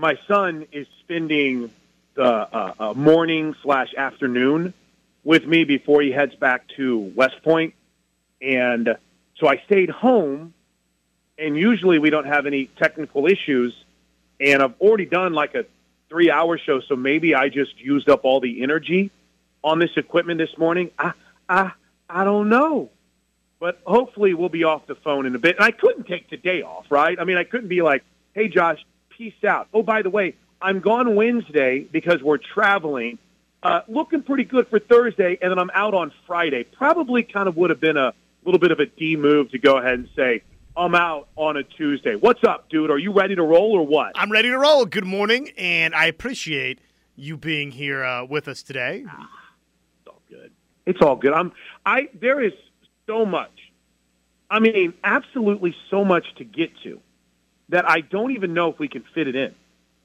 my son is spending the uh, uh, morning slash afternoon with me before he heads back to West Point, and so I stayed home. And usually we don't have any technical issues, and I've already done like a three-hour show, so maybe I just used up all the energy on this equipment this morning. I I I don't know, but hopefully we'll be off the phone in a bit. And I couldn't take today off, right? I mean, I couldn't be like, "Hey, Josh, peace out." Oh, by the way, I'm gone Wednesday because we're traveling. Uh, looking pretty good for Thursday, and then I'm out on Friday. Probably kind of would have been a little bit of a D move to go ahead and say, I'm out on a Tuesday. What's up, dude? Are you ready to roll or what? I'm ready to roll. Good morning, and I appreciate you being here uh, with us today. Ah, it's all good. It's all good. I'm. I there is so much. I mean, absolutely so much to get to that I don't even know if we can fit it in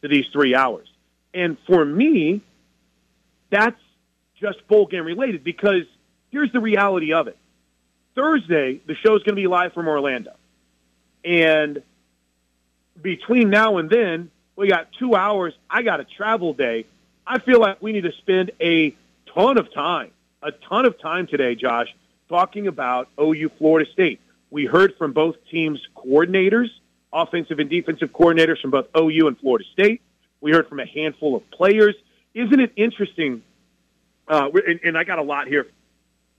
to these three hours. And for me, that's just bowl game related because here's the reality of it. Thursday, the show's going to be live from Orlando. And between now and then, we got two hours. I got a travel day. I feel like we need to spend a ton of time, a ton of time today, Josh, talking about OU Florida State. We heard from both teams' coordinators, offensive and defensive coordinators from both OU and Florida State. We heard from a handful of players. Isn't it interesting? Uh, and, and I got a lot here.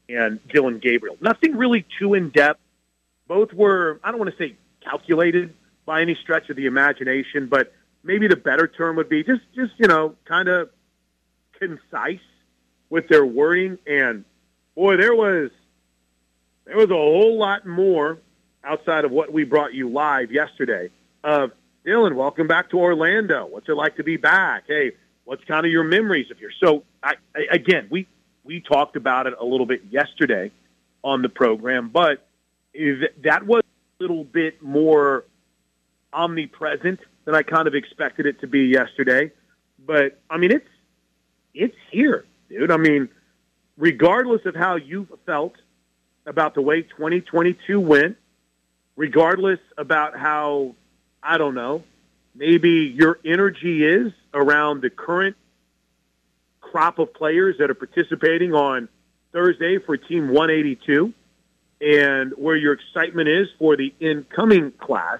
And Dillon Gabriel. Nothing really too in depth. Both were, I don't want to say calculated by any stretch of the imagination, but maybe the better term would be just, just you know, kind of concise with their wording. And boy, there was there was a whole lot more outside of what we brought you live yesterday. Of Dillon, welcome back to Orlando. What's it like to be back? Hey, what's kind of your memories of here? So, I, I, again, we we talked about it a little bit yesterday on the program, but that was a little bit more omnipresent than I kind of expected it to be yesterday. But I mean, it's it's here, dude. I mean, regardless of how you felt about the way 2022 went, regardless about how I don't know, maybe your energy is around the current crop of players that are participating on Thursday for Team 182 and where your excitement is for the incoming class.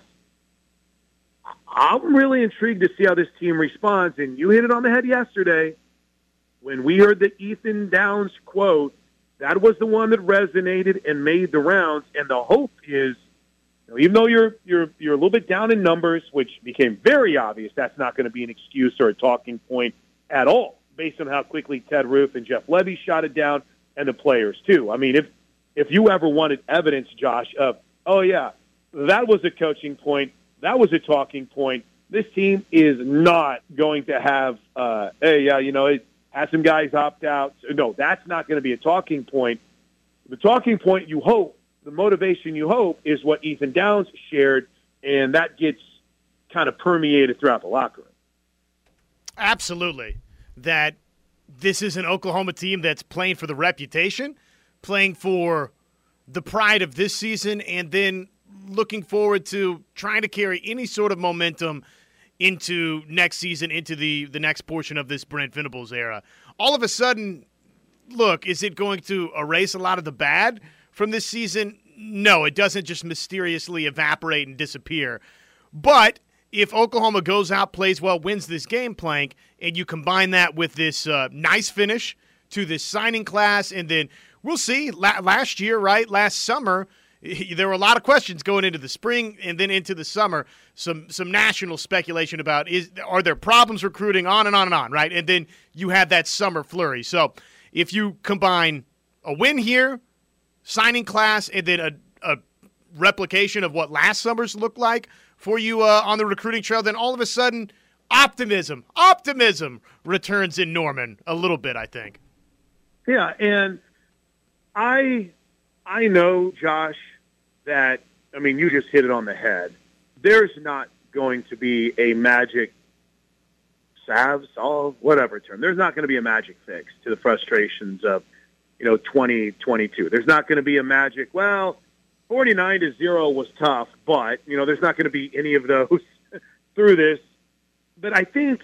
I'm really intrigued to see how this team responds. And you hit it on the head yesterday when we heard the Ethan Downs quote. That was the one that resonated and made the rounds. And the hope is, you know, even though you're you're you're a little bit down in numbers, which became very obvious, that's not going to be an excuse or a talking point at all, based on how quickly Ted Roof and Jeff Lebby shot it down, and the players too. I mean, if if you ever wanted evidence, Josh, of, oh, yeah, that was a coaching point, that was a talking point, this team is not going to have, uh, hey, yeah, you know, it has some guys opt out. No, that's not going to be a talking point. The talking point you hope, the motivation you hope, is what Ethan Downs shared, and that gets kind of permeated throughout the locker room. Absolutely. That this is an Oklahoma team that's playing for the reputation playing for the pride of this season and then looking forward to trying to carry any sort of momentum into next season, into the, the next portion of this Brent Venables era. All of a sudden, look, is it going to erase a lot of the bad from this season? No, it doesn't just mysteriously evaporate and disappear. But if Oklahoma goes out, plays well, wins this game plank, and you combine that with this uh, nice finish to this signing class, and then we'll see. La- last year, right? Last summer, there were a lot of questions going into the spring and then into the summer. Some some national speculation about is are there problems recruiting on and on and on, right? And then you have that summer flurry. So if you combine a win here, signing class, and then a, a replication of what last summer's looked like for you uh, on the recruiting trail, then all of a sudden optimism, optimism returns in Norman a little bit. I think. Yeah, and I I know, Josh, that I mean you just hit it on the head. There's not going to be a magic salve, solve, whatever term. There's not going to be a magic fix to the frustrations of, you know, 2022. There's not going to be a magic, well, 49 to 0 was tough, but, you know, there's not going to be any of those through this but I think,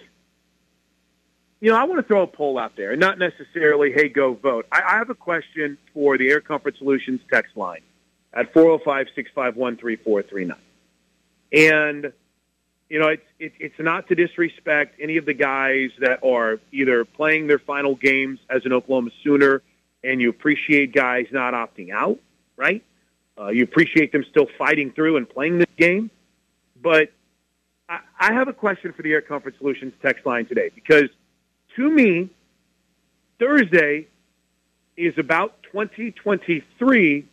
you know, I want to throw a poll out there, and not necessarily, hey, go vote. I, I have a question for the Air Comfort Solutions text line at 405 651 3439. And, you know, it's, it, it's not to disrespect any of the guys that are either playing their final games as an Oklahoma Sooner, and you appreciate guys not opting out, right? Uh, you appreciate them still fighting through and playing this game. But I, I have a question for the Air Comfort Solutions text line today because to me, Thursday is about 2023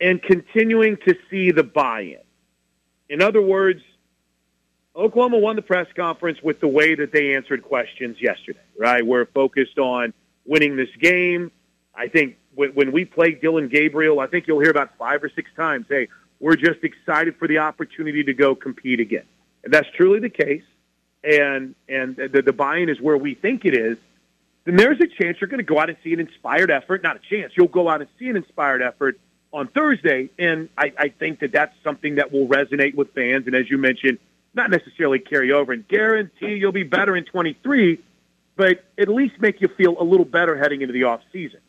and continuing to see the buy-in. In other words, Oklahoma won the press conference with the way that they answered questions yesterday, right? We're focused on winning this game. I think when, when we play Dillon Gabriel, I think you'll hear about five or six times, hey, we're just excited for the opportunity to go compete again. And that's truly the case. And, and the, the buy-in is where we think it is. Then there's a chance you're going to go out and see an inspired effort. Not a chance. You'll go out and see an inspired effort on Thursday. And I, I think that that's something that will resonate with fans. And as you mentioned, not necessarily carry over and guarantee you'll be better in 23, but at least make you feel a little better heading into the off season.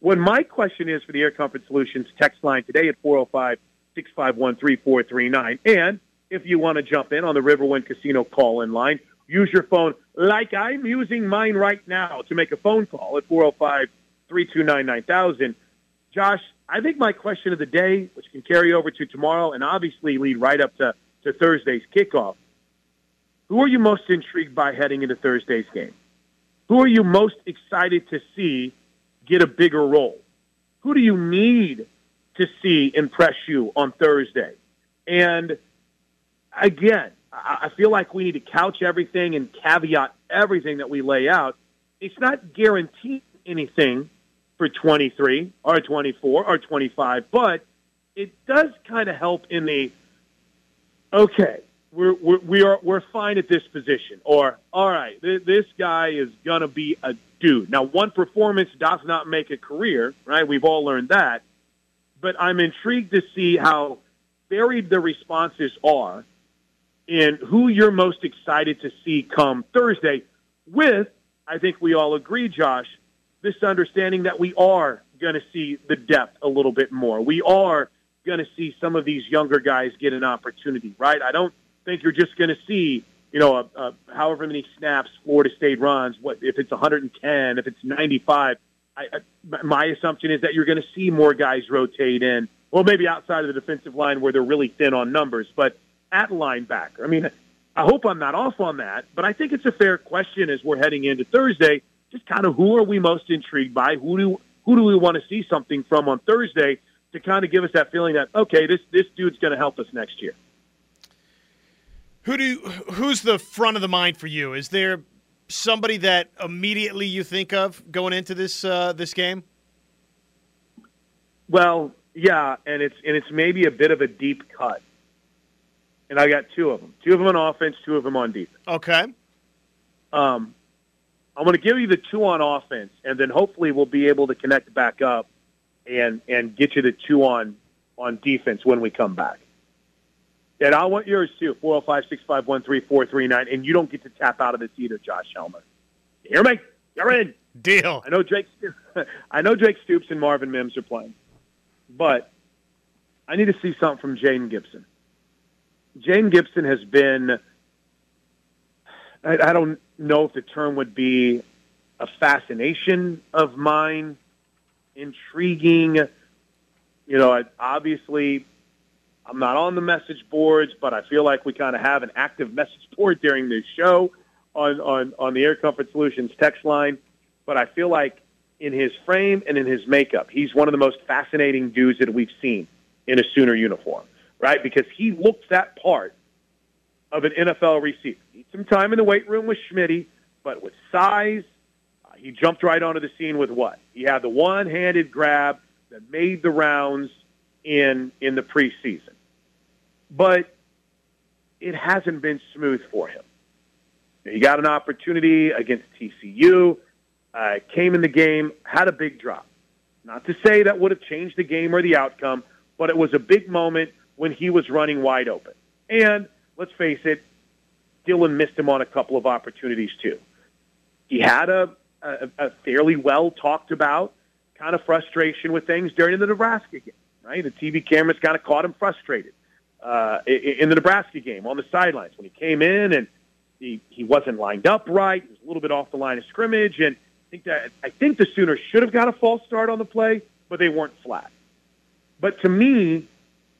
What my question is for the Air Comfort Solutions text line today at 405 651 3439. And if you want to jump in on the Riverwind Casino call in line, use your phone like I'm using mine right now to make a phone call at 405 329 9000. Josh, I think my question of the day, which can carry over to tomorrow and obviously lead right up to, to Thursday's kickoff, who are you most intrigued by heading into Thursday's game? Who are you most excited to see get a bigger role? Who do you need to see impress you on Thursday? And again, I feel like we need to couch everything and caveat everything that we lay out. It's not guaranteed anything for 23 or 24 or 25, but it does kind of help in the okay, we're, we're, we are, we're fine at this position, or all right, th- this guy is going to be a dude. Now, one performance does not make a career, right? We've all learned that. But I'm intrigued to see how varied the responses are and who you're most excited to see come Thursday with, I think we all agree, Josh, this understanding that we are going to see the depth a little bit more. We are going to see some of these younger guys get an opportunity, right? I don't think you're just going to see, you know, a, a, however many snaps Florida State runs, what if it's 110, if it's 95. I, I, my assumption is that you're going to see more guys rotate in, well, maybe outside of the defensive line where they're really thin on numbers, but at linebacker. I mean, I hope I'm not off on that, but I think it's a fair question as we're heading into Thursday. Just kind of who are we most intrigued by? Who do who do we want to see something from on Thursday to kind of give us that feeling that okay, this this dude's going to help us next year. Who do who's the front of the mind for you? Is there somebody that immediately you think of going into this uh, this game? Well, yeah, and it's and it's maybe a bit of a deep cut and I got two of them. Two of them on offense, two of them on defense. Okay. Um, I'm going to give you the two on offense, and then hopefully we'll be able to connect back up and and get you the two on on defense when we come back. And I want yours too, 405-651-3439, and you don't get to tap out of this either, Josh Helmer. You hear me? You're in. Deal. I know Drake. I know Drake Stoops and Marvin Mims are playing, but I need to see something from Jayden Gibson. Jayden Gibson has been, I, I don't know if the term would be a fascination of mine, intriguing. You know, obviously, I'm not on the message boards, but I feel like we kind of have an active message board during this show on, on, on the Air Comfort Solutions text line. But I feel like in his frame and in his makeup, he's one of the most fascinating dudes that we've seen in a Sooner uniform right? Because he looks that part of an NFL receiver. Need some time in the weight room with Schmitty, but with size, uh, he jumped right onto the scene with what? He had the one-handed grab that made the rounds in in the preseason. But it hasn't been smooth for him. He got an opportunity against TCU, uh, came in the game, had a big drop. Not to say that would have changed the game or the outcome, but it was a big moment when he was running wide open. And let's face it, Dillon missed him on a couple of opportunities too. He had a, a, a fairly well talked about kind of frustration with things during the Nebraska game, right? The TV cameras kind of caught him frustrated uh, in the Nebraska game on the sidelines when he came in and he, he wasn't lined up right. He was a little bit off the line of scrimmage, and I think that I think the Sooners should have got a false start on the play, but they weren't flat. But to me,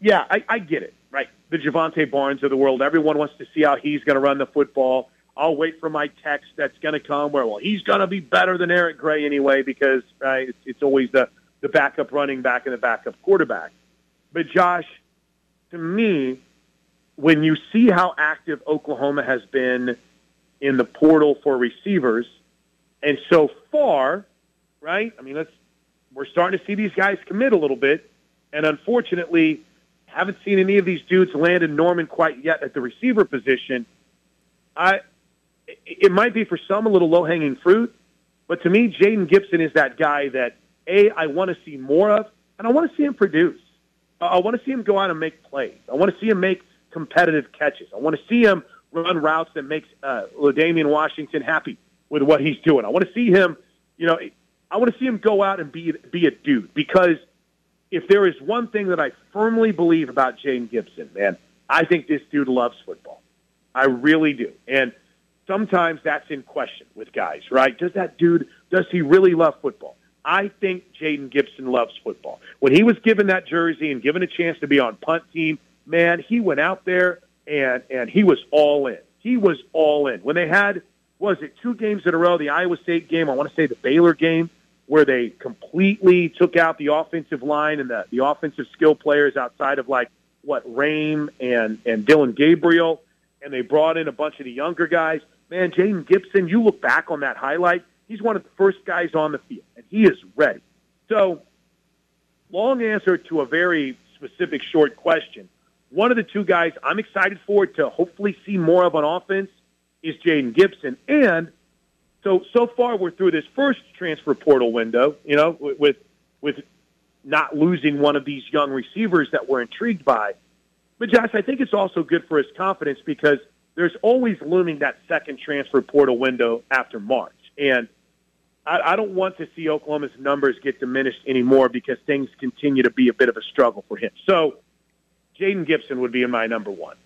yeah, I, I get it. Right, the Jovantae Barnes of the world. Everyone wants to see how he's going to run the football. I'll wait for my text that's going to come where, well, he's going to be better than Eric Gray anyway because right, it's, it's always the the backup running back and the backup quarterback. But Josh, to me, when you see how active Oklahoma has been in the portal for receivers, and so far, right? I mean, let's we're starting to see these guys commit a little bit, and unfortunately, haven't seen any of these dudes land in Norman quite yet at the receiver position. I it might be for some a little low hanging fruit, but to me, Jayden Gibson is that guy that a I want to see more of, and I want to see him produce. I want to see him go out and make plays. I want to see him make competitive catches. I want to see him run routes that makes uh, Damian Washington happy with what he's doing. I want to see him, you know, I want to see him go out and be be a dude because if there is one thing that I firmly believe about Jayden Gibson, man, I think this dude loves football. I really do. And sometimes that's in question with guys, right? Does that dude does he really love football? I think Jayden Gibson loves football. When he was given that jersey and given a chance to be on punt team, man, he went out there and and he was all in. He was all in. When they had was it two games in a row, the Iowa State game, I want to say the Baylor game, where they completely took out the offensive line and the, the offensive skill players outside of like what Raym and and Dillon Gabriel, and they brought in a bunch of the younger guys. Man, Jayden Gibson, you look back on that highlight, he's one of the first guys on the field, and he is ready. So, long answer to a very specific short question one of the two guys I'm excited for to hopefully see more of on offense is Jayden Gibson. And so so far we're through this first transfer portal window, you know, with with not losing one of these young receivers that we're intrigued by. But Josh, I think it's also good for his confidence because there's always looming that second transfer portal window after March. And I, I don't want to see Oklahoma's numbers get diminished anymore because things continue to be a bit of a struggle for him. So Jayden Gibson would be my number one.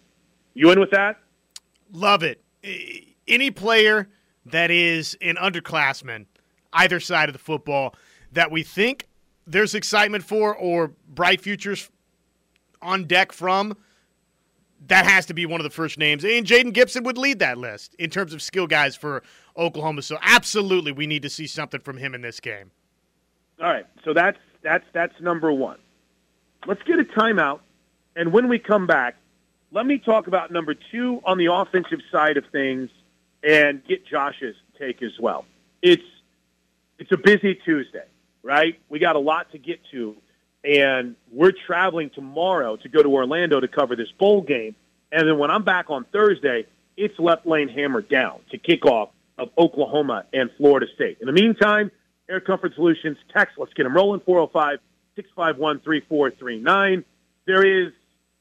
You in with that? Love it. Any player that is an underclassman, either side of the football, that we think there's excitement for or bright futures on deck from, that has to be one of the first names. And Jayden Gibson would lead that list in terms of skill guys for Oklahoma. So absolutely, we need to see something from him in this game. All right, so that's that's that's number one. Let's get a timeout and when we come back, let me talk about number two on the offensive side of things and get Josh's take as well. It's it's a busy Tuesday, right? We got a lot to get to, and we're traveling tomorrow to go to Orlando to cover this bowl game. And then when I'm back on Thursday, it's left lane hammer down to kick off of Oklahoma and Florida State. In the meantime, Air Comfort Solutions, text, let's get them rolling, 405 651 3439. There is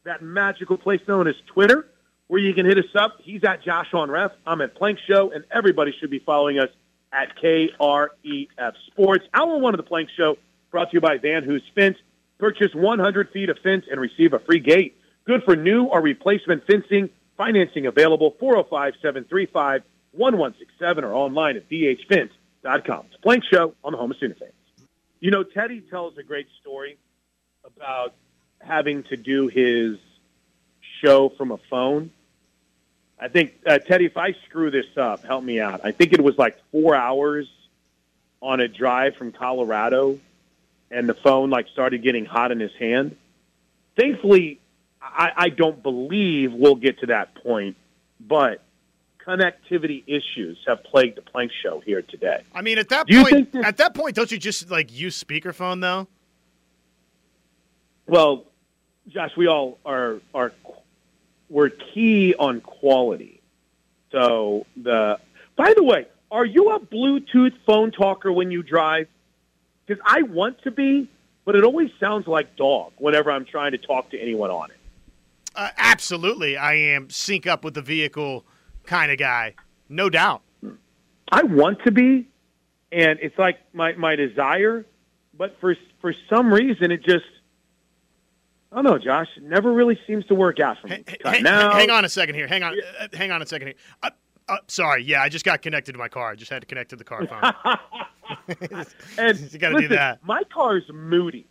that magical place known as Twitter, where you can hit us up. He's at Josh on Ref. I'm at Plank Show, and everybody should be following us at KREF Sports. Hour one of the Plank Show brought to you by Van Hoos Fence. Purchase 100 feet of fence and receive a free gate. Good for new or replacement fencing. Financing available 405 735 1167 or online at vhfence.com. It's Plank Show on the Home of Sooner fans. You know, Teddy tells a great story about having to do his show from a phone. I think uh, Teddy, if I screw this up, help me out. I think it was like four hours on a drive from Colorado, and the phone like started getting hot in his hand. Thankfully, I, I don't believe we'll get to that point, but connectivity issues have plagued the Plank Show here today. I mean, at that Do point, at that point, don't you just like use speakerphone though? Well, Josh, we all are are we're key on quality. So the by the way, are you a Bluetooth phone talker when you drive? Because I want to be, but it always sounds like dog whenever I'm trying to talk to anyone on it. Uh, absolutely, I am sync up with the vehicle kind of guy, no doubt. I want to be, and it's like my my desire, but for for some reason it just I don't know, Josh. It never really seems to work out for me. Hang, now, hang on a second here. Hang on. Uh, hang on a second here. Uh, uh, sorry. Yeah, I just got connected to my car. I just had to connect to the car phone. and you got to do that. My car is moody.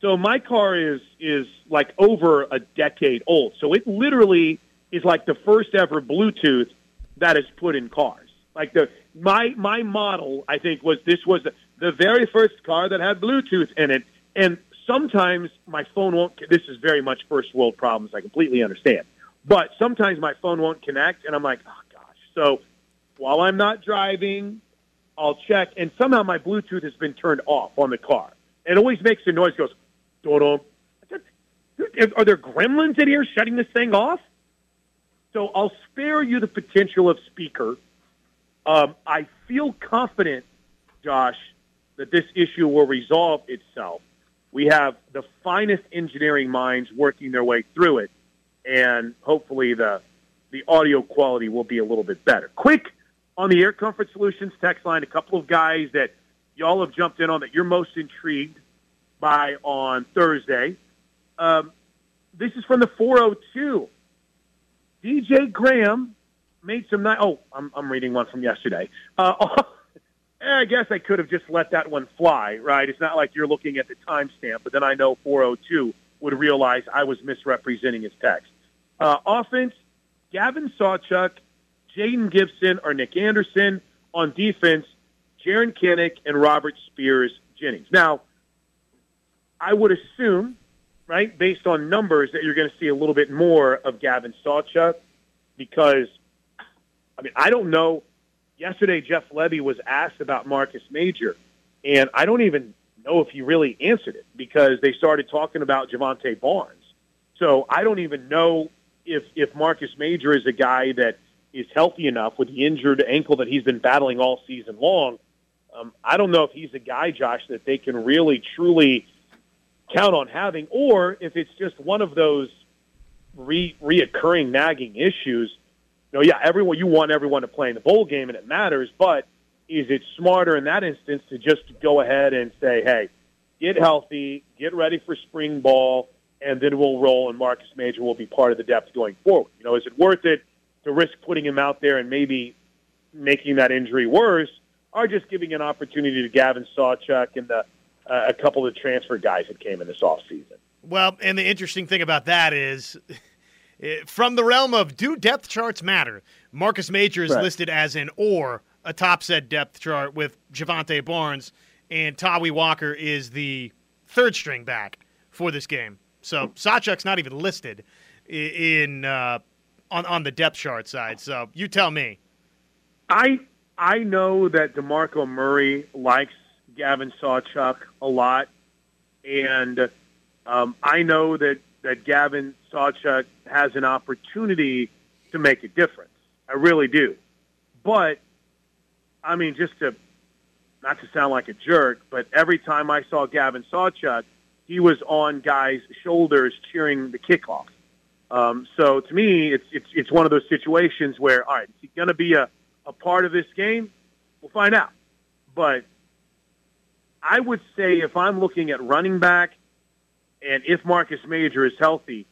So my car is is like over a decade old. So it literally is like the first ever Bluetooth that is put in cars. Like the my my model, I think was this was the, the very first car that had Bluetooth in it, and sometimes my phone won't. This is very much first world problems. I completely understand, but sometimes my phone won't connect, and I'm like, oh. So while I'm not driving, I'll check, and somehow my Bluetooth has been turned off on the car. It always makes a noise. Goes, doo Are there gremlins in here shutting this thing off? So I'll spare you the potential of speaker. Um, I feel confident, Josh, that this issue will resolve itself. We have the finest engineering minds working their way through it, and hopefully the the audio quality will be a little bit better. Quick on the Air Comfort Solutions text line, a couple of guys that y'all have jumped in on that you're most intrigued by on Thursday. Um, this is from the 402. DJ Graham made some nice. Oh, I'm, I'm reading one from yesterday. Uh, I guess I could have just let that one fly, right? It's not like you're looking at the timestamp, but then I know 402 would realize I was misrepresenting his text. Uh, offense, Gavin Sawchuk, Jayden Gibson, or Nick Anderson. On defense, Jaren Kanak and Robert Spears Jennings. Now, I would assume, right, based on numbers, that you're going to see a little bit more of Gavin Sawchuk because, I mean, I don't know yesterday Jeff Lebby was asked about Marcus Major, and I don't even know if he really answered it because they started talking about Jovantae Barnes. So I don't even know if if Marcus Major is a guy that is healthy enough with the injured ankle that he's been battling all season long. Um, I don't know if he's a guy, Josh, that they can really truly count on having, or if it's just one of those re- reoccurring nagging issues You know, yeah, everyone you want everyone to play in the bowl game and it matters, but is it smarter in that instance to just go ahead and say, hey, get healthy, get ready for spring ball, and then we'll roll and Marcus Major will be part of the depth going forward? You know, is it worth it to risk putting him out there and maybe making that injury worse, or just giving an opportunity to Gavin Sawchuk and the, uh, a couple of transfer guys that came in this offseason? Well, and the interesting thing about that is Eh, from the realm of do depth charts matter? Marcus Major is right. listed as an or a top set depth chart with Jovantae Barnes, and Tawee Walker is the third string back for this game. So Sawchuk's not even listed in uh, on on the depth chart side. So you tell me. I I know that Demarco Murray likes Gavin Sawchuk a lot, and um, I know that that Gavin Sawchuk has an opportunity to make a difference. I really do. But, I mean, just to, not to sound like a jerk, but every time I saw Gavin Sawchuk, he was on guys' shoulders cheering the kickoff. Um, so to me, it's, it's, it's one of those situations where, all right, is he going to be a, a part of this game? We'll find out. But I would say if I'm looking at running back – and if Marcus Major is healthy,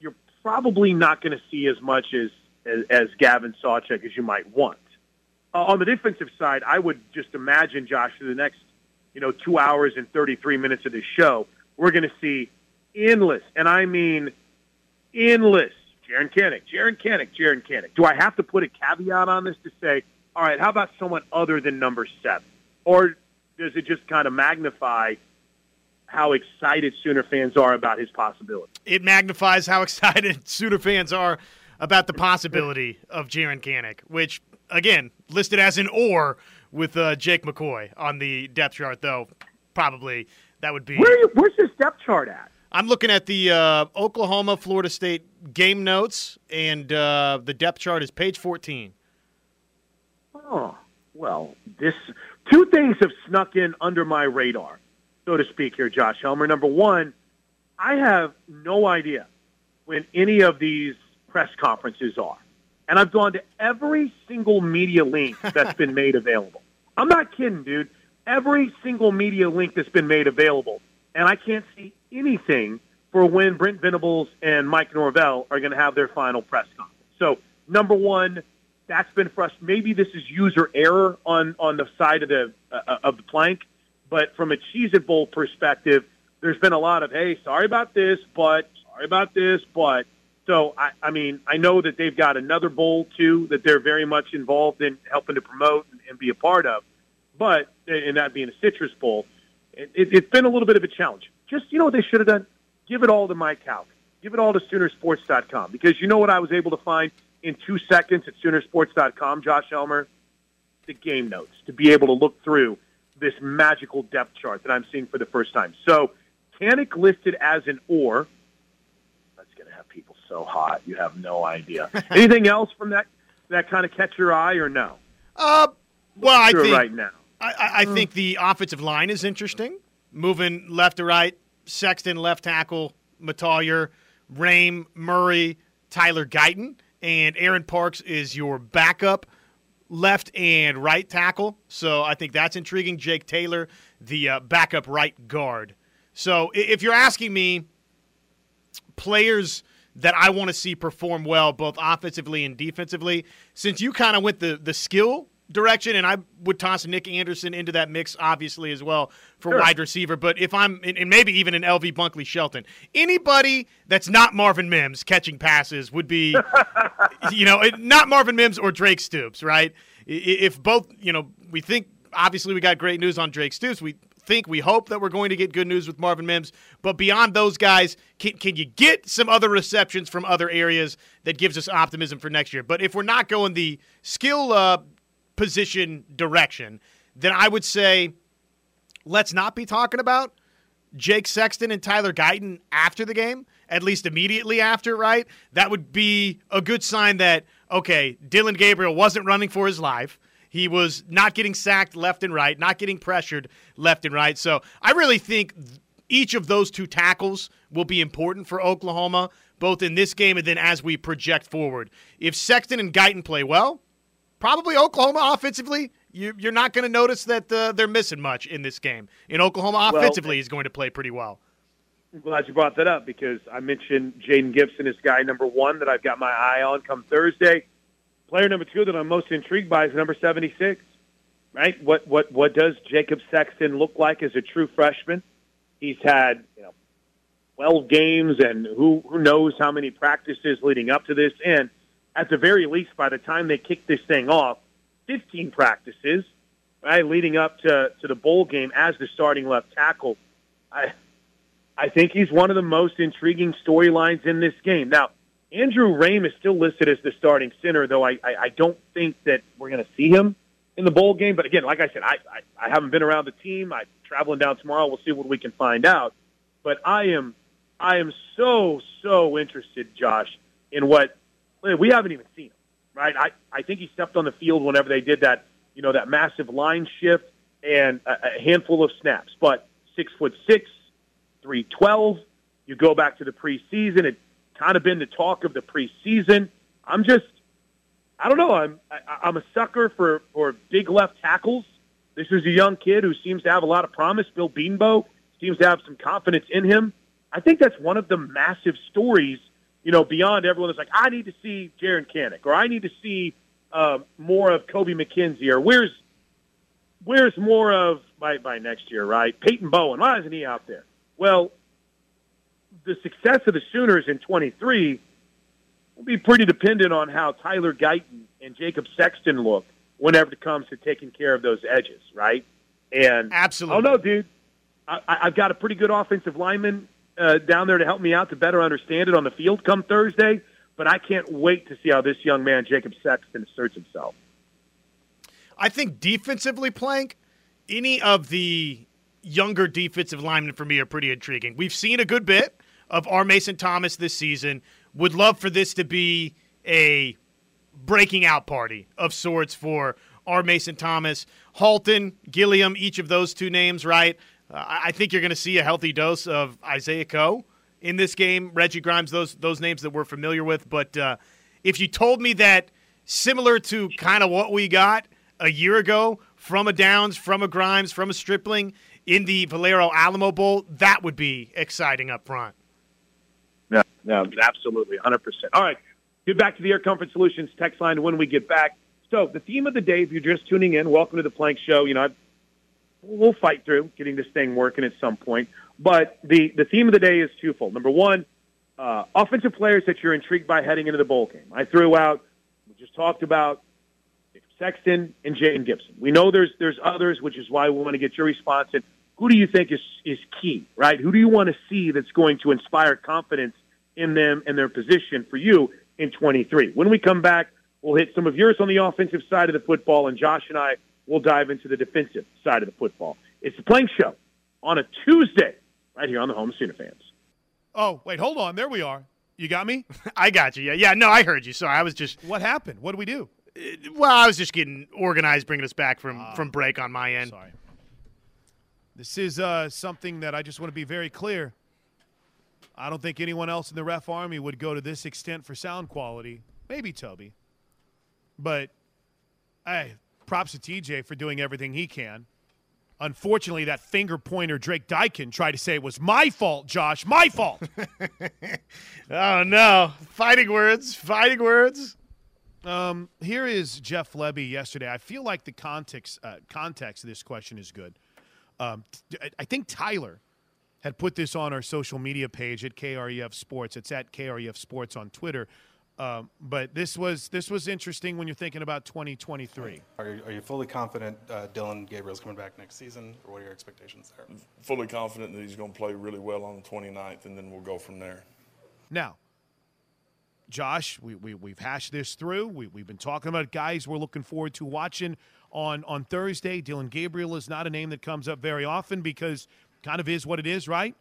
you're probably not going to see as much as, as, as Gavin Sawchuk as you might want. Uh, on the defensive side, I would just imagine, Josh, for the next, you know, two hours and 33 minutes of this show, we're going to see endless, and I mean endless, Jaren Kanak, Jaren Kanak, Jaren Kanak. Do I have to put a caveat on this to say, all right, how about someone other than number seven? Or does it just kind of magnify how excited Sooner fans are about his possibility. It magnifies how excited Sooner fans are about the possibility of Jaren Kanak, which, again, listed as an or with uh, Jake McCoy on the depth chart, though probably that would be. Where you, where's this depth chart at? I'm looking at the uh, Oklahoma Florida State game notes, and uh, the depth chart is page 14. Oh, well, this two things have snuck in under my radar so to speak, here, Josh Helmer. Number one, I have no idea when any of these press conferences are. and I've gone to every single media link that's been made available. I'm not kidding, dude. Every single media link that's been made available, and I can't see anything for when Brent Venables and Mike Norvell are going to have their final press conference. So, number one, that's been frustrating. Maybe this is user error on on the side of the uh, of the plank, but from a Cheez It Bowl perspective, there's been a lot of hey, sorry about this, but sorry about this, but. So I, I mean, I know that they've got another bowl too that they're very much involved in helping to promote and, and be a part of, but and that being a citrus bowl, it, it, it's been a little bit of a challenge. Just you know what they should have done? Give it all to Mike Houck. Give it all to Soonersports.com because you know what I was able to find in two seconds at Soonersports.com, Josh Helmer, the game notes to be able to look through this magical depth chart that I'm seeing for the first time. So, Kanak listed as an or. That's going to have people so hot you have no idea. Anything else from that that kind of catch your eye or no? Uh, well, I think right now. I, I think the offensive line is interesting, moving left to right. Sexton left tackle, Mettauer, Raym, Murray, Tyler Guyton, and Aaron Parks is your backup left and right tackle. So I think that's intriguing. Jake Taylor, the uh, backup right guard. So if you're asking me, players that I want to see perform well, both offensively and defensively, since you kind of went the, the skill direction, and I would toss Nick Anderson into that mix, obviously, as well for Sure. wide receiver. But if I'm, and maybe even an LV Bunkley Shelton, anybody that's not Marvin Mims catching passes would be, you know, not Marvin Mims or Drake Stoops, right? If both, you know, we think, obviously, we got great news on Drake Stoops. We think, we hope that we're going to get good news with Marvin Mims. But beyond those guys, can, can you get some other receptions from other areas that gives us optimism for next year? But if we're not going the skill uh, position direction, then I would say let's not be talking about Jake Sexton and Tyler Guyton after the game, at least immediately after, right? That would be a good sign that, okay, Dillon Gabriel wasn't running for his life. He was not getting sacked left and right, not getting pressured left and right. So I really think each of those two tackles will be important for Oklahoma, both in this game and then as we project forward. If Sexton and Guyton play well, probably Oklahoma offensively, you, you're not going to notice that uh, they're missing much in this game. And Oklahoma Well, offensively is going to play pretty well. I'm glad you brought that up because I mentioned Jayden Gibson is guy number one that I've got my eye on come Thursday. Player number two that I'm most intrigued by is number 76. Right? What what what does Jacob Sexton look like as a true freshman? He's had you know 12 games and who who knows how many practices leading up to this. And at the very least, by the time they kick this thing off, 15 practices right leading up to to the bowl game as the starting left tackle. I I think he's one of the most intriguing storylines in this game. Now, Andrew Raym is still listed as the starting center, though I, I, I don't think that we're going to see him in the bowl game. But again, like I said, I, I, I haven't been around the team. I'm traveling down tomorrow. We'll see what we can find out. But I am I am so so interested, Josh, in what we haven't even seen him. Right? I, I think he stepped on the field whenever they did that, you know, that massive line shift and a, a handful of snaps. But six foot six, 312. You go back to the preseason. It kind of been the talk of the preseason. I'm just, I don't know. I'm, I, I'm a sucker for, for big left tackles. This is a young kid who seems to have a lot of promise. Bill Bedenbaugh seems to have some confidence in him. I think that's one of the massive stories, you know, beyond everyone that's like, I need to see Jaren Kanak or I need to see uh, more of Kobie McKinzie or where's, where's more of by, by next year, right? Peyton Bowen. Why isn't he out there? Well, the success of the Sooners in 23 will be pretty dependent on how Tyler Guyton and Jacob Sexton look whenever it comes to taking care of those edges, right? And Absolutely. oh no, dude, I, I- I've got a pretty good offensive lineman uh, down there to help me out to better understand it on the field come Thursday. But I can't wait to see how this young man, Jacob Sexton, asserts himself. I think defensively, Plank, any of the younger defensive linemen for me are pretty intriguing. We've seen a good bit of R. Mason Thomas this season. Would love for this to be a breaking out party of sorts for R. Mason Thomas, Halton, Gilliam, each of those two names, right? I think you're going to see a healthy dose of Isaiah Coe in this game. Reggie Grimes, those those names that we're familiar with. But uh, if you told me that similar to kind of what we got a year ago from a Downs, from a Grimes, from a Stripling in the Valero Alamo Bowl, that would be exciting up front. Yeah, yeah, absolutely, 100%. All right, get back to the Air Comfort Solutions text line when we get back. So the theme of the day, if you're just tuning in, welcome to the Plank Show. You know, I've, we'll fight through getting this thing working at some point. But the, the theme of the day is twofold. Number one, uh, offensive players that you're intrigued by heading into the bowl game. I threw out, we just talked about Sexton and Jayden Gibson. We know there's there's others, which is why we want to get your response. And who do you think is is key, right? Who do you want to see that's going to inspire confidence in them and their position for you in 23? When we come back, we'll hit some of yours on the offensive side of the football, and Josh and I will dive into the defensive side of the football. It's the Plank Show on a Tuesday, right here on the Home Sooner Fans. Oh, wait, hold on. There we are. You got me? I got you. Yeah, yeah. No, I heard you. Sorry, I was just. What happened? What do we do? Well, I was just getting organized, bringing us back from uh, from break on my end. Sorry. This is uh, something that I just want to be very clear. I don't think anyone else in the ref army would go to this extent for sound quality. Maybe Toby, but hey, props to TJ for doing everything he can. Unfortunately, that finger pointer Drake Dykin tried to say it was my fault, Josh. My fault. oh no, fighting words, fighting words. Um, here is Jeff Lebby yesterday. I feel like the context uh, context of this question is good. Um, I think Tyler had put this on our social media page at KREF Sports. It's at KREF Sports on Twitter. Um, but this was this was interesting when you're thinking about 2023. Are you, are you fully confident uh, Dillon Gabriel's coming back next season, or what are your expectations there? Fully confident that he's going to play really well on the 29th, and then we'll go from there. Now, Josh, we, we, we've hashed this through. We, we've been talking about guys we're looking forward to watching on, on Thursday. Dillon Gabriel is not a name that comes up very often because kind of is what it is, right?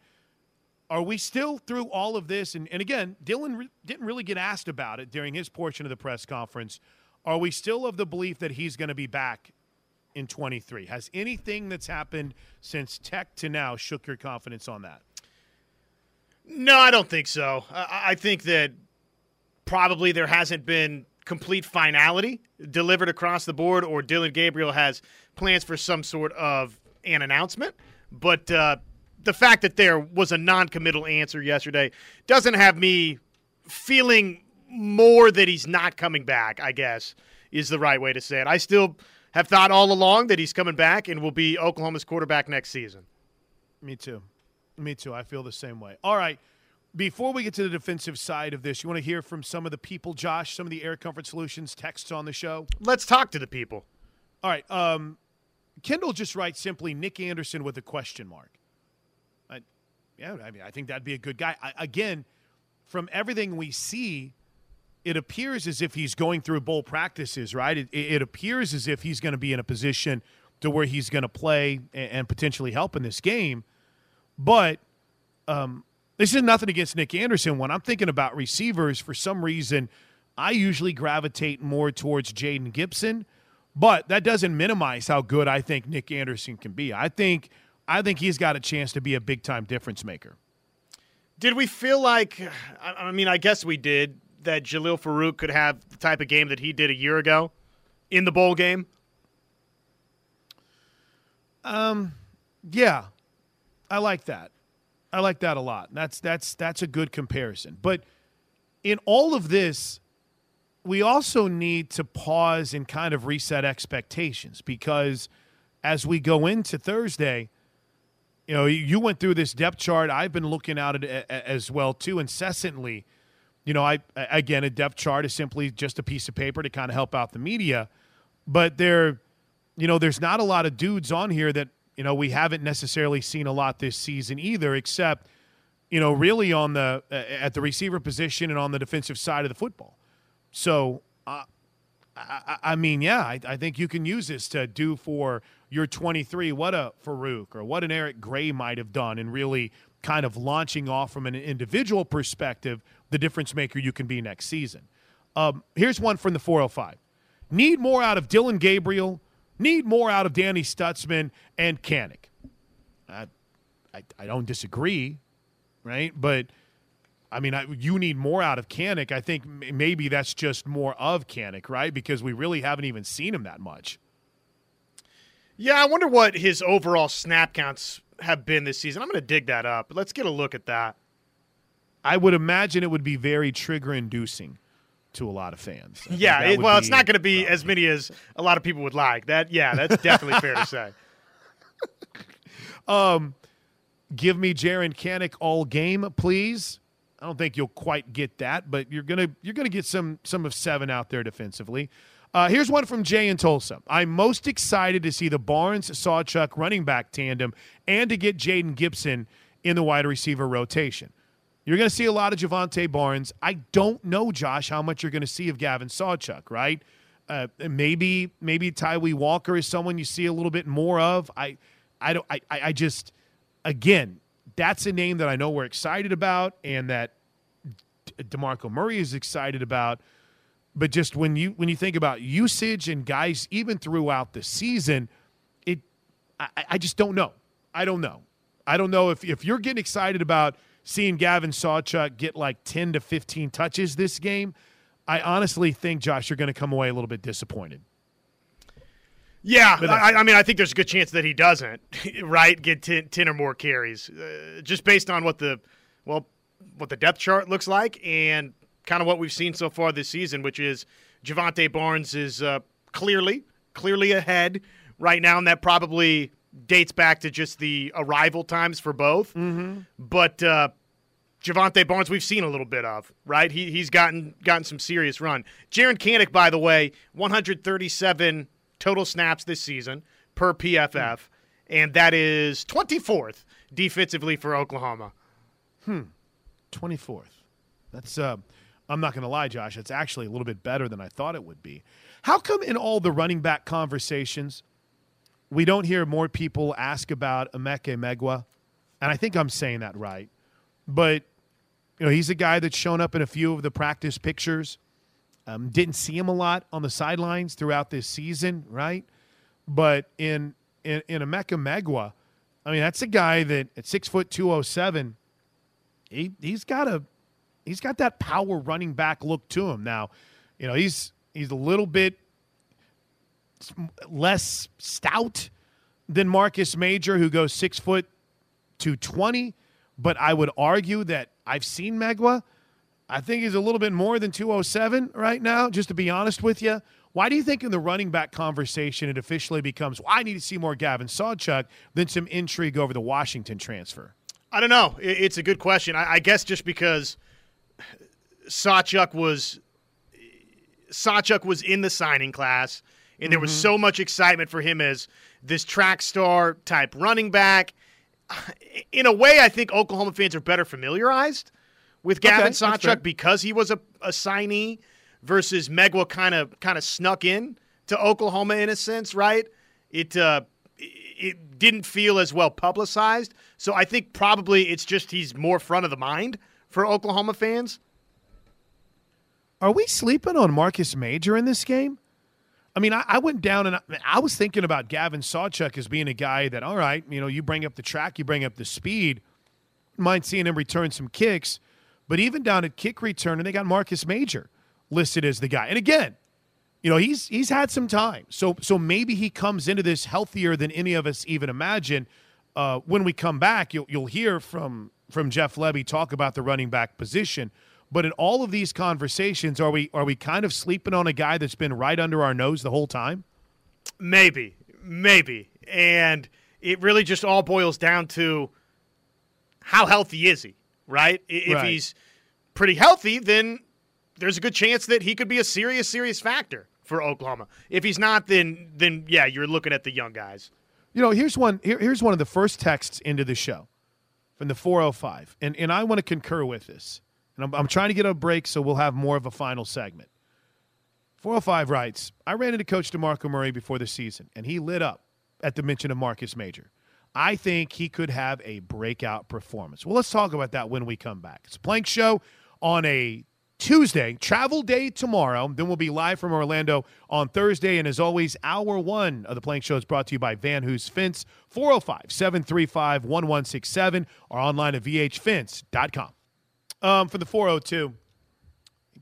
Are we still through all of this? And, and again, Dillon re- didn't really get asked about it during his portion of the press conference. Are we still of the belief that he's going to be back in 23? Has anything that's happened since Tech to now shook your confidence on that? No, I don't think so. I, I think that probably there hasn't been complete finality delivered across the board, or Dillon Gabriel has plans for some sort of an announcement. But uh, the fact that there was a non-committal answer yesterday doesn't have me feeling more that he's not coming back. I guess is the right way to say it. I still have thought all along that he's coming back and will be Oklahoma's quarterback next season. Me too. Me too. I feel the same way. All right. Before we get to the defensive side of this, you want to hear from some of the people, Josh, some of the Air Comfort Solutions texts on the show? Let's talk to the people. All right. Um, Kendall just writes simply Nick Anderson with a question mark. Yeah, I mean, I think that'd be a good guy. I, again, from everything we see, it appears as if he's going through bowl practices, right? It, it appears as if he's going to be in a position to where he's going to play and, and, potentially help in this game. But um, this is nothing against Nick Anderson. When I'm thinking about receivers, for some reason, I usually gravitate more towards Jayden Gibson, but that doesn't minimize how good I think Nick Anderson can be. I think I think he's got a chance to be a big time difference maker. Did we feel like? I mean, I guess we did that. Jalil Farooq could have the type of game that he did a year ago in the bowl game. Um, yeah, I like that. I like that a lot. That's that's that's a good comparison. But in all of this, we also need to pause and kind of reset expectations because as we go into Thursday, you know, you went through this depth chart. I've been looking at it as well too incessantly. You know, I again a depth chart is simply just a piece of paper to kind of help out the media, but there you know, there's not a lot of dudes on here that you know, we haven't necessarily seen a lot this season either, except, you know, really on the at the receiver position and on the defensive side of the football. So, uh, I, I, mean, yeah, I, I, think you can use this to do for your 23 what a Farooq or what an Eric Gray might have done, and really kind of launching off from an individual perspective the difference maker you can be next season. Um, here's one from the 405. Need more out of Dillon Gabriel Need more out of Danny Stutsman and Kanak. I, I, I don't disagree, right? But I mean, I, you need more out of Kanak. I think maybe that's just more of Kanak, right? Because we really haven't even seen him that much. Yeah, I wonder what his overall snap counts have been this season. I'm going to dig that up. Let's get a look at that. I would imagine it would be very trigger inducing to a lot of fans. I Yeah, it, well, it's not going to be as many as a lot of people would like. That, yeah, that's definitely fair to say. Um, give me Jaren Kanak all game, please. I don't think you'll quite get that, but you're gonna you're gonna get some some of seven out there defensively. Uh, here's one from Jay in Tulsa. I'm most excited to see the Barnes Sawchuk running back tandem and to get Jayden Gibson in the wide receiver rotation. You're going to see a lot of Jovantae Barnes. I don't know, Josh, how much you're going to see of Gavin Sawchuk, right? Uh, maybe maybe Tawee Walker is someone you see a little bit more of. I I don't I I just again that's a name that I know we're excited about and that DeMarco Murray is excited about. But just when you when you think about usage and guys even throughout the season, it I, I just don't know. I don't know. I don't know if if you're getting excited about seeing Gavin Sawchuk get like 10 to 15 touches this game, I honestly think Josh you're going to come away a little bit disappointed. Yeah, I, I mean, I think there's a good chance that he doesn't, right? Get 10, 10 or more carries, uh, just based on what the, well, what the depth chart looks like and kind of what we've seen so far this season, which is Jovantae Barnes is uh, clearly, clearly ahead right now, and that probably dates back to just the arrival times for both. Mm-hmm. But uh, Jovantae Barnes, we've seen a little bit of, right? He, he's gotten gotten some serious run. Jaren Kanak, by the way, 137 total snaps this season per PFF, and that is 24th defensively for Oklahoma. Hmm, 24th. That's uh I'm not going to lie, Josh. It's actually a little bit better than I thought it would be. How come in all the running back conversations we don't hear more people ask about Emeka Megwa? And I think I'm saying that right. But you know, he's a guy that's shown up in a few of the practice pictures. Um, didn't see him a lot on the sidelines throughout this season, right? But in in, in Emeka Megwa, I mean, that's a guy that at six foot two oh seven, he he's got a he's got that power running back look to him. Now, you know, he's he's a little bit less stout than Marcus Major, who goes six foot to twenty. But I would argue that I've seen Megwa. I think he's a little bit more than 207 right now, just to be honest with you. Why do you think in the running back conversation it officially becomes, well, I need to see more Gavin Sawchuk than some intrigue over the Washington transfer? I don't know. It's a good question. I guess just because Sawchuk was Sawchuk was in the signing class, and there was so much excitement for him as this track star type running back. In a way, I think Oklahoma fans are better familiarized with Gavin Okay. Sawchuk because he was a, a signee versus Megwa kind of kind of snuck in to Oklahoma in a sense, right? It uh, it didn't feel as well publicized. So I think probably it's just he's more front of the mind for Oklahoma fans. Are we sleeping on Marcus Major in this game? I mean, I, I went down and I, I was thinking about Gavin Sawchuk as being a guy that, all right, you know, you bring up the track, you bring up the speed. Mind seeing him return some kicks, but even down at kick return, and they got Marcus Major listed as the guy. And again, you know, he's he's had some time, so so maybe he comes into this healthier than any of us even imagine. Uh, when we come back, you'll you'll hear from from Jeff Lebby talk about the running back position. But in all of these conversations, are we are we kind of sleeping on a guy that's been right under our nose the whole time? Maybe, maybe. And it really just all boils down to how healthy is he, right? If Right. he's pretty healthy, then there's a good chance that he could be a serious, serious factor for Oklahoma. If he's not, then then yeah, you're looking at the young guys. You know, here's one. Here, here's one of the first texts into the show from the 405, and and I want to concur with this. And I'm, I'm trying to get a break, so we'll have more of a final segment. 405 writes, I ran into Coach DeMarco Murray before the season, and he lit up at the mention of Marcus Major. I think he could have a breakout performance. Well, let's talk about that when we come back. It's a Plank Show on a Tuesday, travel day tomorrow. Then we'll be live from Orlando on Thursday. And as always, hour one of the Plank Show is brought to you by Van Hoos Fence, 405 735 1167, or online at vhfence.com. Um, for the 402,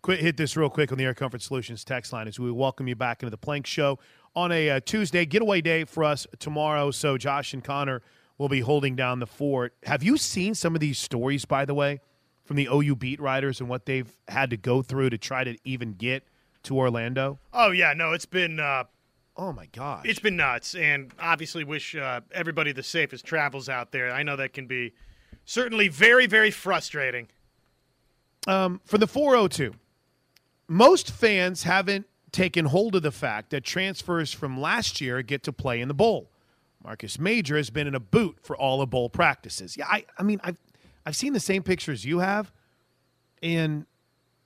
quick, hit this real quick on the Air Comfort Solutions text line as we welcome you back into the Plank Show on a uh, Tuesday getaway day for us tomorrow. So Josh and Connor will be holding down the fort. Have you seen some of these stories, by the way, from the OU beat writers and what they've had to go through to try to even get to Orlando? Oh yeah, no, it's been uh, Oh my gosh, it's been nuts, and obviously wish uh, everybody the safest travels out there. I know that can be certainly very very frustrating. um, for the 402. Most fans haven't taken hold of the fact that transfers from last year get to play in the bowl. Marcus Major has been in a boot for all the bowl practices. Yeah, I, I mean, I've, I've seen the same pictures you have, and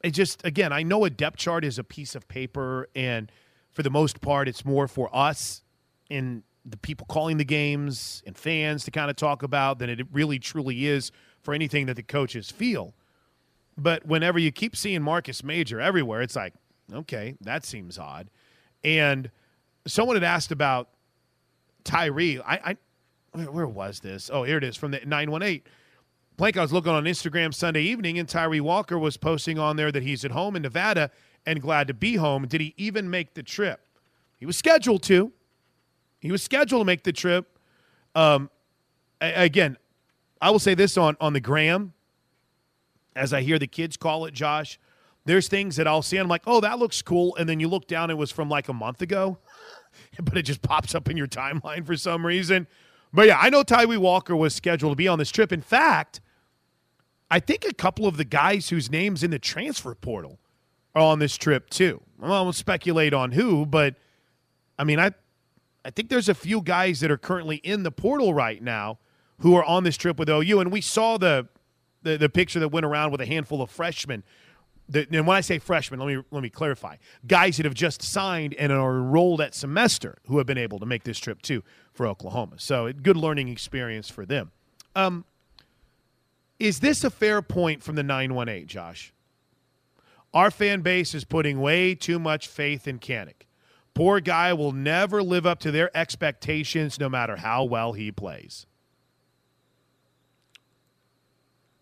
it just again, I know a depth chart is a piece of paper, and for the most part, it's more for us and the people calling the games and fans to kind of talk about than it really truly is for anything that the coaches feel. But whenever you keep seeing Marcus Major everywhere, it's like, okay, that seems odd. And someone had asked about Tyree. I, I where, was this? Oh, here it is from the 918. Blake, I was looking on Instagram Sunday evening, and Tawee Walker was posting on there that he's at home in Nevada and glad to be home. Did he even make the trip? He was scheduled to. He was scheduled to make the trip. Um, again, I will say this on on the gram, as I hear the kids call it, Josh. There's things that I'll see, and I'm like, oh, that looks cool, and then you look down, it was from like a month ago, but it just pops up in your timeline for some reason. But yeah, I know Tawee Walker was scheduled to be on this trip. In fact, I think a couple of the guys whose names in the transfer portal are on this trip too. Well, I won't speculate on who, but I mean, I I think there's a few guys that are currently in the portal right now who are on this trip with OU, and we saw the the, the picture that went around with a handful of freshmen. The, and when I say freshmen, let me let me clarify: guys that have just signed and are enrolled at semester who have been able to make this trip too for Oklahoma. So, good learning experience for them. Um, is this a fair point from the nine one eight, Josh? Our fan base is putting way too much faith in Kanak. Poor guy will never live up to their expectations, no matter how well he plays.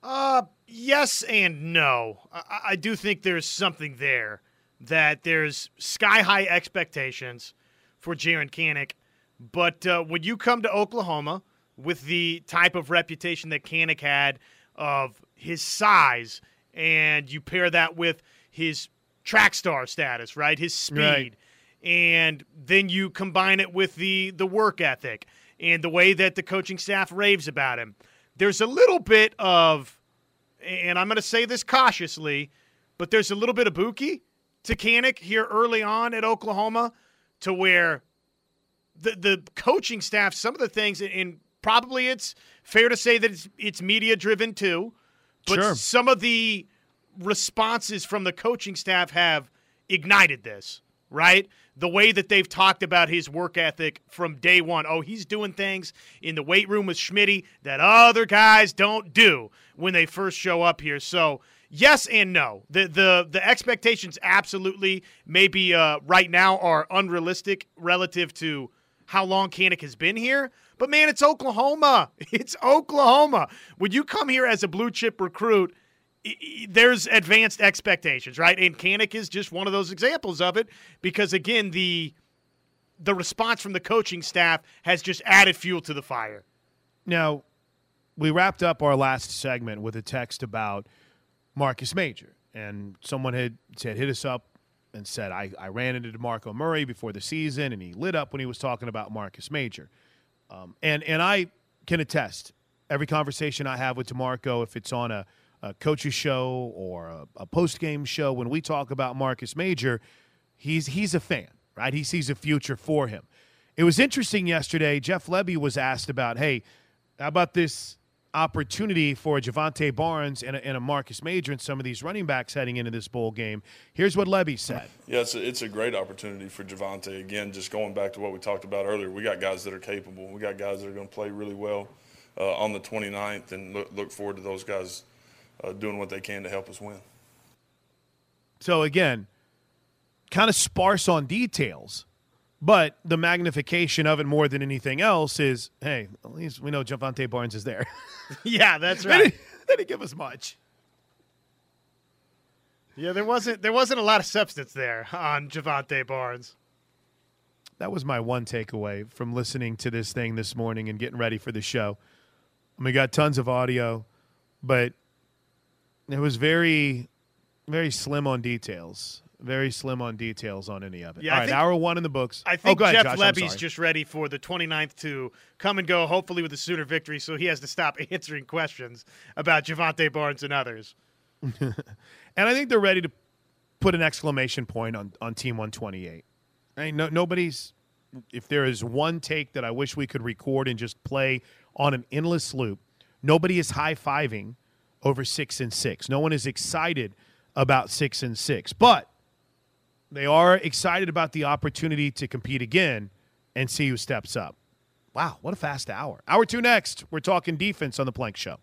Uh, yes and no. I, I do think there's something there that there's sky high expectations for Jaren Kanak, but uh, when you come to Oklahoma with the type of reputation that Kanak had of his size, and you pair that with his track star status, right? His speed. Right. And then you combine it with the the work ethic and the way that the coaching staff raves about him. There's a little bit of and I'm going to say this cautiously, but there's a little bit of Buki to Kanak here early on at Oklahoma to where the the coaching staff, some of the things, and probably it's fair to say that it's, it's media driven too, but Sure. some of the responses from the coaching staff have ignited this, right? The way that they've talked about his work ethic from day one. Oh, he's doing things in the weight room with Schmitty that other guys don't do when they first show up here. So yes and no. The the the expectations absolutely maybe uh, right now are unrealistic relative to how long Kanak has been here. But man, it's Oklahoma. It's Oklahoma. When you come here as a blue chip recruit, there's advanced expectations, right? And Kanak is just one of those examples of it because again, the the response from the coaching staff has just added fuel to the fire. Now, we wrapped up our last segment with a text about Marcus Major, and someone had said hit us up and said I, I ran into DeMarco Murray before the season, and he lit up when he was talking about Marcus Major, um, and and I can attest every conversation I have with DeMarco, if it's on a, a coach's show or a, a post game show, when we talk about Marcus Major, he's he's a fan, right? He sees a future for him. It was interesting yesterday. Jeff Lebby was asked about, hey, how about this opportunity for Jovantae Barnes and a, and a Marcus Major and some of these running backs heading into this bowl game? Here's what Lebby said. Yeah, it's a, it's a great opportunity for Jovantae. Again, just going back to what we talked about earlier, we got guys that are capable. We got guys that are going to play really well uh, on the 29th, and look, look forward to those guys uh, doing what they can to help us win. So again, kind of sparse on details, but the magnification of it more than anything else is, hey, at least we know Jovantae Barnes is there. yeah, that's they, right. didn't, they didn't give us much. Yeah, there wasn't there wasn't a lot of substance there on Jovantae Barnes. That was my one takeaway from listening to this thing this morning and getting ready for the show. We got tons of audio, but it was very, very slim on details. Very slim on details on any of it. Yeah, All I right, think- hour one in the books. I Oh, think ahead, Jeff Josh, Lebby's just ready for the 29th to come and go, hopefully with a sooner victory, so he has to stop answering questions about Jovantae Barnes and others. And I think they're ready to put an exclamation point on, on Team 128. I mean, no, nobody's. If there is one take that I wish we could record and just play on an endless loop, nobody is high fiving over six and six. No one is excited about six and six, but they are excited about the opportunity to compete again and see who steps up. Wow, what a fast hour. Hour two next. We're talking defense on the Plank Show.